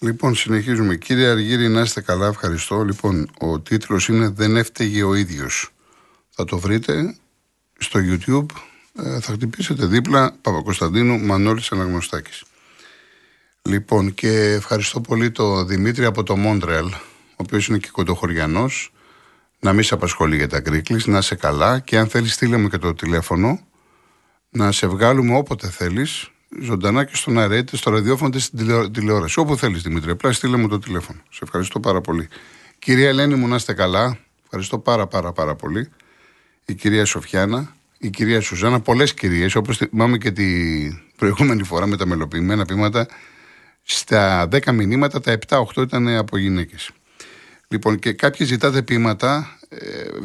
Λοιπόν, συνεχίζουμε. Κύριε Αργύρη, να είστε καλά, ευχαριστώ. Λοιπόν, ο τίτλος είναι «Δεν έφταιγε ο ίδιος». Θα το βρείτε στο YouTube, ε, θα χτυπήσετε δίπλα Παπακοσταντίνου Μανώλης Αναγνωστάκης. Λοιπόν, και ευχαριστώ πολύ το Δημήτρη από το Μόντρεαλ, ο οποίος είναι και κοντοχωριανός, να μην σε απασχολεί για τα γκρίκλεις, να είσαι καλά και αν θέλεις στείλε μου και το τηλέφωνο, να σε βγάλουμε όποτε θέλεις, ζωντανά και στον αέρα, είτε στο ραδιόφωνο είτε στην τηλεόραση. Όπου θέλεις, Δημήτρη. Απλά στείλε μου το τηλέφωνο. Σε ευχαριστώ πάρα πολύ. Κυρία Ελένη μου, να είστε καλά. Ευχαριστώ πάρα πάρα πάρα πολύ. Η κυρία Σοφιάνα, η κυρία Σουζάνα, πολλές κυρίες, όπως θυμάμαι και την προηγούμενη φορά με τα μελοποιημένα πείματα. Στα 10 μηνύματα, τα 7-8 ήταν από γυναίκες. Λοιπόν, και κάποιοι ζητάτε πείματα, ε,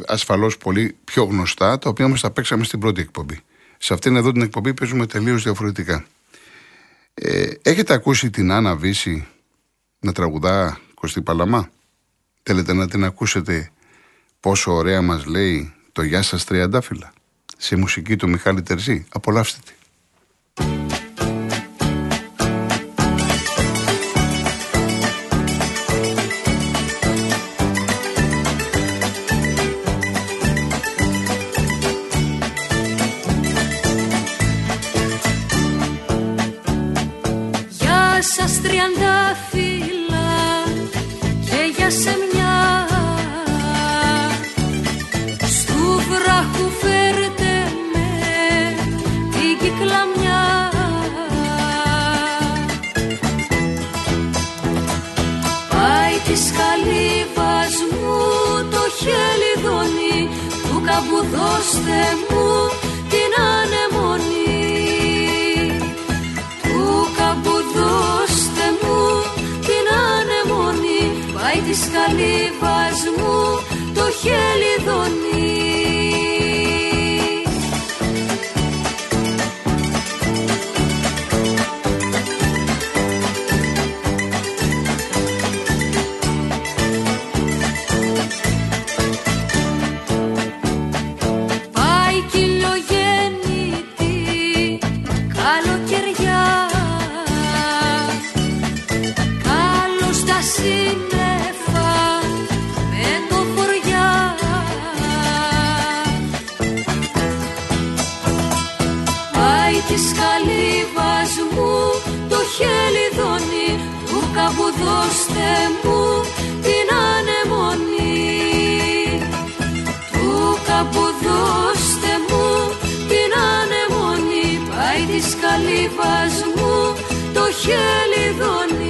ασφαλώς πολύ πιο γνωστά, τα οποία όμως τα παίξαμε στην πρώτη εκπομπή. Σε αυτήν εδώ την εκπομπή παίζουμε τελείως διαφορετικά. Ε, έχετε ακούσει την Άννα Βύση να τραγουδά Κωστή Παλαμά; Θέλετε να την ακούσετε πόσο ωραία μας λέει το «Γεια σας τριαντάφυλλα» σε μουσική του Μιχάλη Τερζή. Απολαύστε τη. rastreando καλύβας μου το χελιδονί το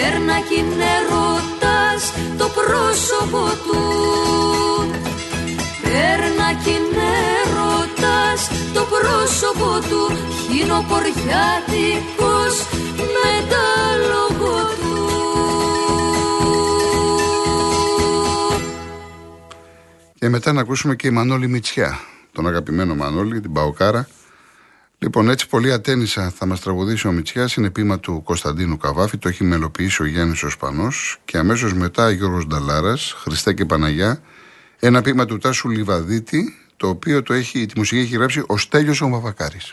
του Πέρνα κι είναι το πρόσωπο του. Πέρνα κι είναι το πρόσωπο του. Χινοποριάτικος με τα λόγω του. Και μετά να ακούσουμε και η Μανώλη Μητσιά, τον αγαπημένο Μανώλη, την Παοκάρα, Λοιπόν, έτσι πολύ ατένισα θα μας τραγουδήσει ο Μητσιάς. Είναι πείμα του Κωνσταντίνου Καβάφη. Το έχει μελοποιήσει ο Γιάννης Οσπανός. Και αμέσως μετά Γιώργος Νταλάρας, Χριστέ και Παναγιά. Ένα πείμα του Τάσου Λιβαδίτη, το οποίο το έχει, τη μουσική έχει γράψει ο Στέλιος ο Μαβακάρης.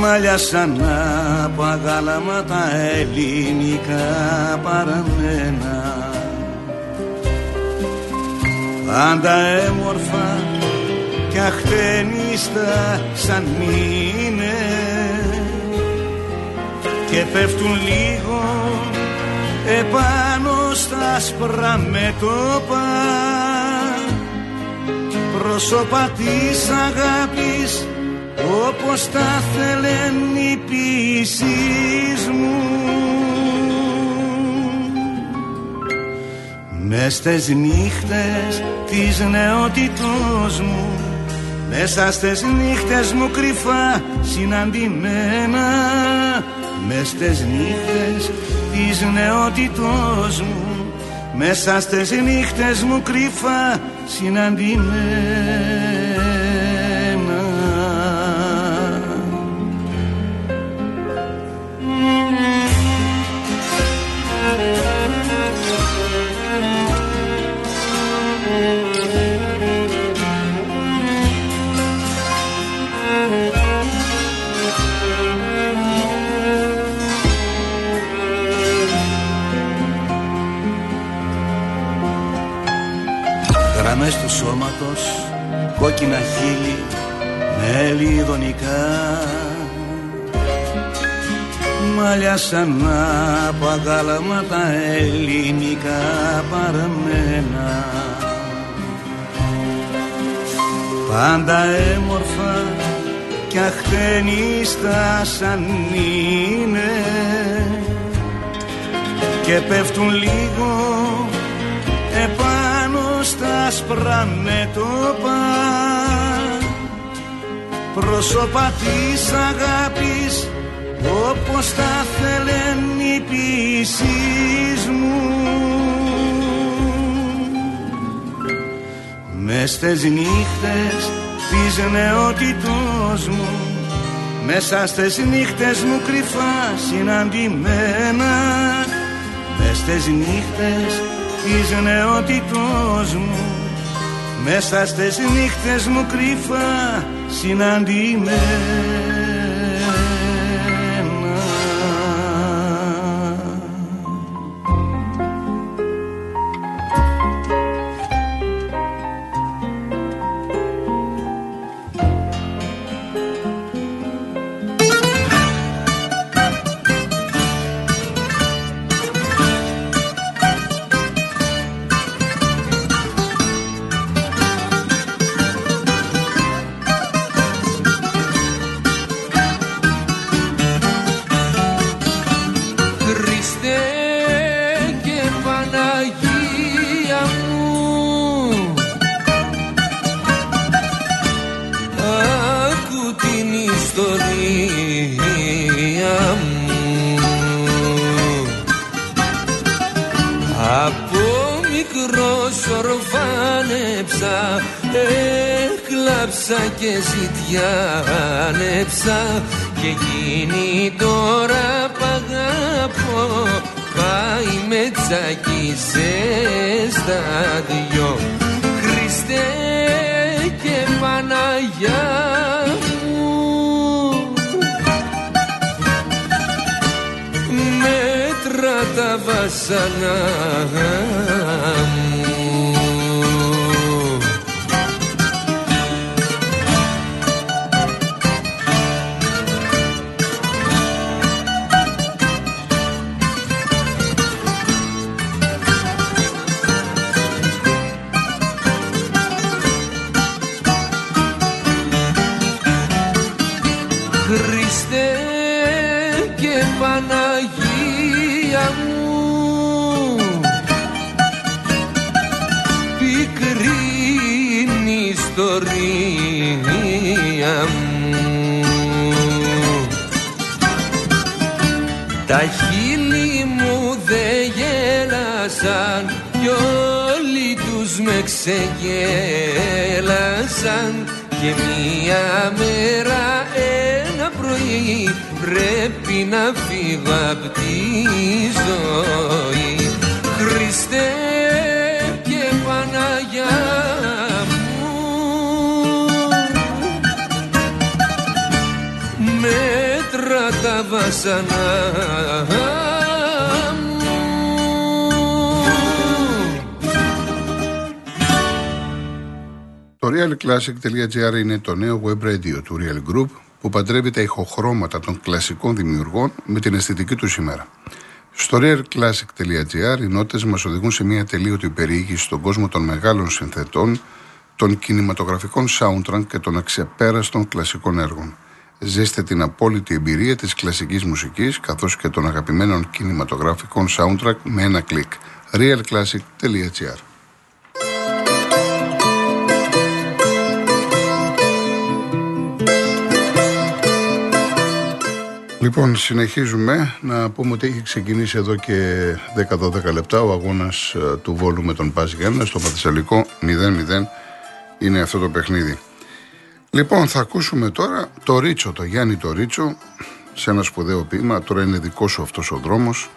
μαλλιά σαν από αγάλαματα ελληνικά παραμένα. Πάντα έμορφα κι αχτενίστα σαν μήνε. Και πέφτουν λίγο επάνω στα άσπρα μέτωπα. Πρόσωπα της αγάπης όπως τα θέλεν οι ποιήσεις μου. Μες στις νύχτες της νεότητός μου. Μέσα στις νύχτες μου κρυφά συναντημένα. Μες στις νύχτες της νεότητός μου. Μέσα στις νύχτες μου κρυφά συναντημένα σώματος, κόκκινα χείλη με λιδονικά Μαλλιά σαν από αγάλαματα ελληνικά παραμένα. Πάντα έμορφα κι αχτενίστα σαν είναι. Και πέφτουν λίγο επάνω στα άσπρα μέτωπα πρόσωπα της αγάπης όπως τα θέλεν οι ποιήσεις μου. Μες στις νύχτες της νεότητός μου μέσα στις νύχτες μου κρυφά συναντημένα. Μες στις νύχτες της νεότητός μου μέσα στις νύχτες μου κρυφά συναντημένα Έκλαψα και ζητιάνεψα Και γίνει τώρα π' αγαπώ. Πάει με τσακίσαι στα δυο Χριστέ και Παναγιά μου. Μέτρα τα βασανά Χριστέ και Παναγία μου. Πικρή είναι η ιστορία μου. Τα χείλη μου δε γέλασαν κι όλοι τους με ξεγέλασαν. Και μία μέρα ένα πρωί πρέπει να φύγω απ' τη ζωή. Χριστέ και Παναγιά μου μέτρα τα βασανά Το realclassic.gr είναι το νέο web radio του Real Group που παντρεύει τα ηχοχρώματα των κλασικών δημιουργών με την αισθητική του σήμερα. Στο realclassic.gr οι νότες μας οδηγούν σε μια τελείωτη περιήγηση στον κόσμο των μεγάλων συνθετών, των κινηματογραφικών soundtrack και των αξιαπέραστων κλασικών έργων. Ζέστε την απόλυτη εμπειρία της κλασικής μουσικής καθώς και των αγαπημένων κινηματογραφικών soundtrack με ένα κλικ. realclassic.gr Λοιπόν, συνεχίζουμε να πούμε ότι έχει ξεκινήσει εδώ και 10-12 λεπτά ο αγώνας ε, του Βόλου με τον Πας Γιάννα στο Παθησαλικό 0-0 είναι αυτό το παιχνίδι. Λοιπόν, θα ακούσουμε τώρα το Ρίτσο, το Γιάννη το Ρίτσο, σε ένα σπουδαίο ποίημα. Τώρα είναι δικός σου αυτός ο δρόμος.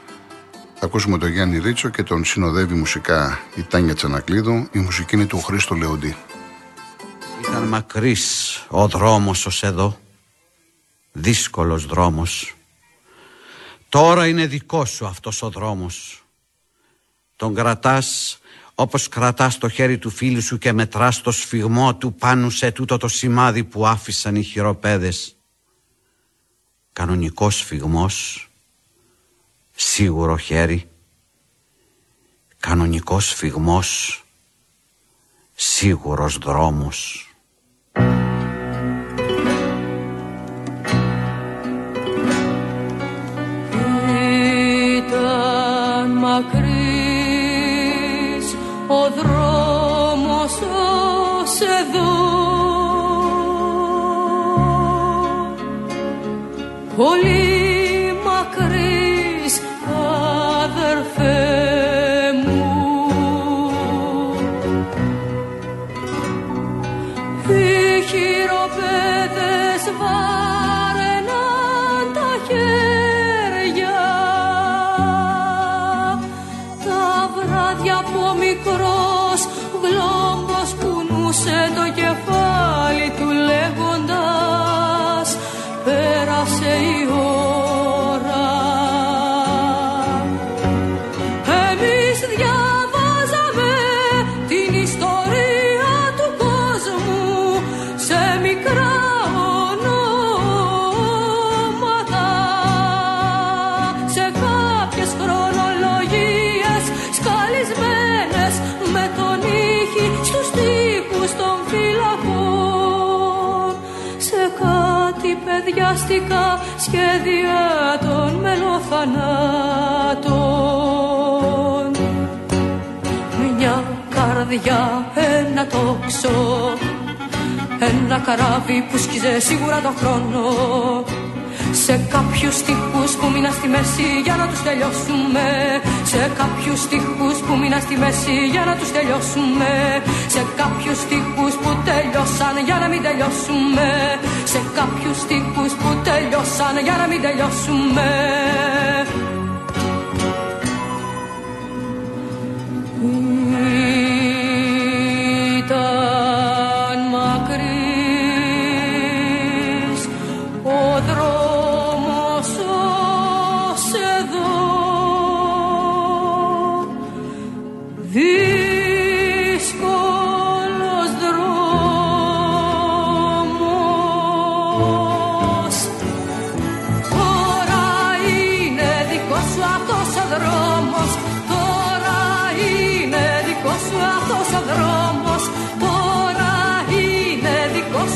Θα ακούσουμε τον Γιάννη Ρίτσο και τον συνοδεύει μουσικά η Τάνια Τσανακλείδου. Η μουσική είναι του Χρήστο Λεοντή. Ήταν μακρύς ο δρόμος ως εδώ δύσκολος δρόμος. Τώρα είναι δικός σου αυτός ο δρόμος. Τον κρατάς όπως κρατάς το χέρι του φίλου σου και μετράς το σφιγμό του πάνω σε τούτο το σημάδι που άφησαν οι χειροπέδες. Κανονικός σφιγμός, σίγουρο χέρι, κανονικός σφιγμός, σίγουρος δρόμος. Μακρύς ο δρόμος ως εδώ. Πολύ κάτι παιδιαστικά σχέδια των μελοθανάτων. Μια καρδιά, ένα τόξο Ένα καράβι που σκίζε σίγουρα τον χρόνο Σε κάποιους στίχους που μείνα στη μέση για να τους τελειώσουμε. Σε κάποιους στίχους που μείνα στη μέση για να τους τελειώσουμε. Σε κάποιους στίχους που τελειώσαν για να μην τελειώσουμε. Σε κάποιους στίχους που τελειώσαν για να μην τελειώσουμε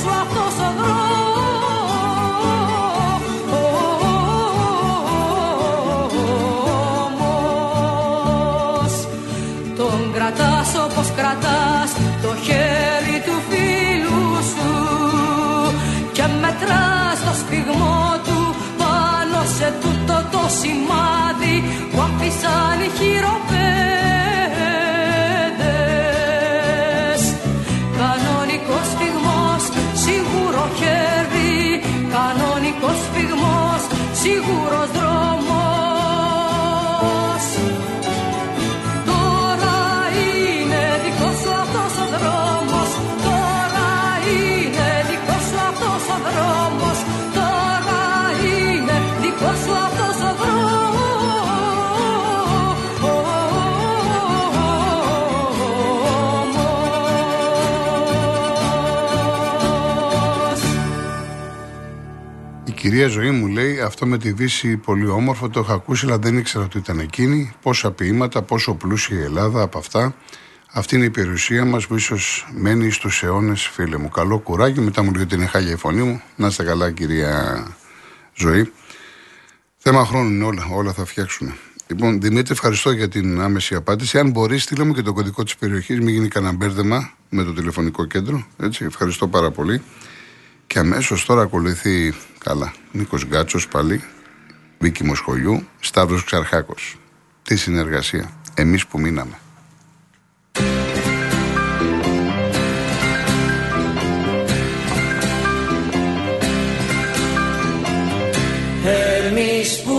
σου αυτός ο δρόμος Τον κρατάς όπως κρατάς το χέρι του φίλου σου Και μετράς το σφιγμό του πάνω σε τούτο το σημάδι σφιγμός, κυρία Ζωή μου λέει αυτό με τη Δύση πολύ όμορφο, το έχω ακούσει, αλλά δεν ήξερα ότι ήταν εκείνη. Πόσα ποίηματα, πόσο πλούσια η Ελλάδα από αυτά. Αυτή είναι η περιουσία μας που ίσως μένει στους αιώνες, φίλε μου. Καλό κουράγιο. Μετά μου λέει ότι είναι χάλια η φωνή μου. Να είστε καλά, κυρία Ζωή. Θέμα χρόνου είναι όλα. Όλα θα φτιάξουν. Λοιπόν, Δημήτρη, ευχαριστώ για την άμεση απάντηση. Αν μπορείς, στείλε μου και το κωδικό της περιοχής, μην γίνει κανένα μπέρδεμα με το τηλεφωνικό κέντρο. Έτσι, ευχαριστώ πάρα πολύ. Και αμέσως τώρα ακολουθεί καλά. Νίκος Γκάτσος πάλι. Βίκη Μοσχολιού. Σταύρος Ξαρχάκος. Τι συνεργασία. Εμείς που μείναμε. Εμείς που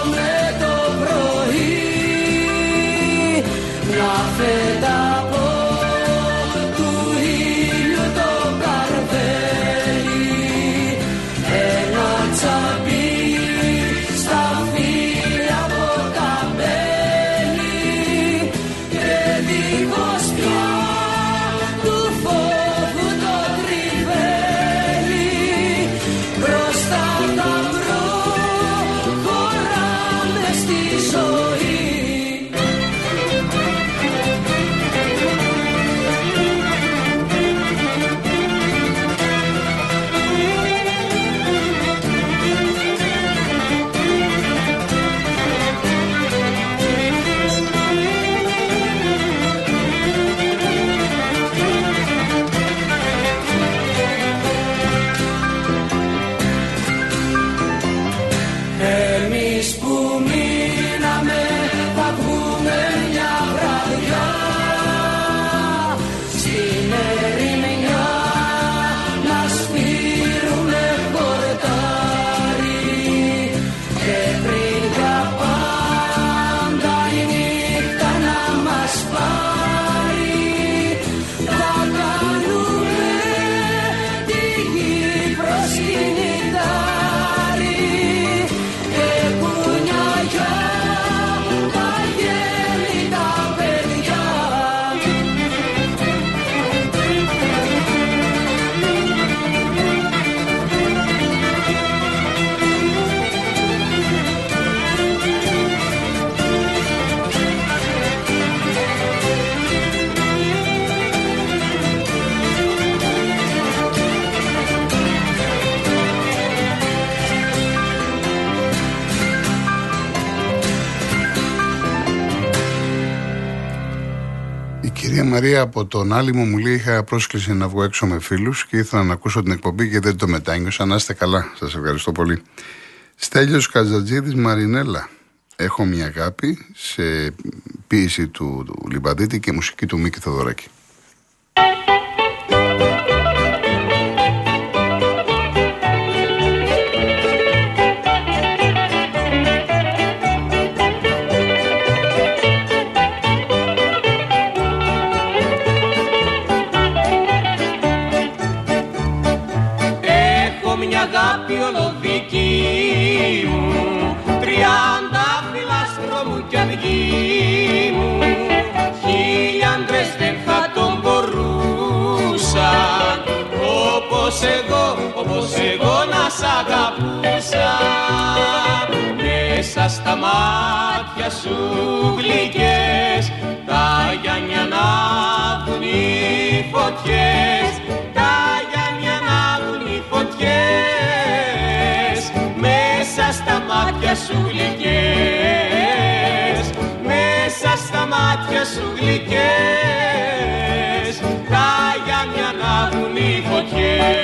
θα τρώμε το πρωί. Μια φέτα από τον Άλυμο μου λέει: Είχα πρόσκληση να βγω έξω με φίλους και ήθελα να ακούσω την εκπομπή και δεν το μετάνιωσα. Να είστε καλά. Σας ευχαριστώ πολύ. Στέλιος Καζατζίδης Μαρινέλα. Έχω μια αγάπη σε ποίηση του, του Λιμπαδίτη και μουσική του Μίκη Θοδωράκη. εγώ, όπως εγώ να σ' αγαπούσα Μέσα στα μάτια σου γλυκές τα γιάνια να δουν οι φωτιές τα γιάνια να δουν οι φωτιές μέσα στα μάτια σου γλυκές μέσα στα μάτια σου γλυκές φωτιές.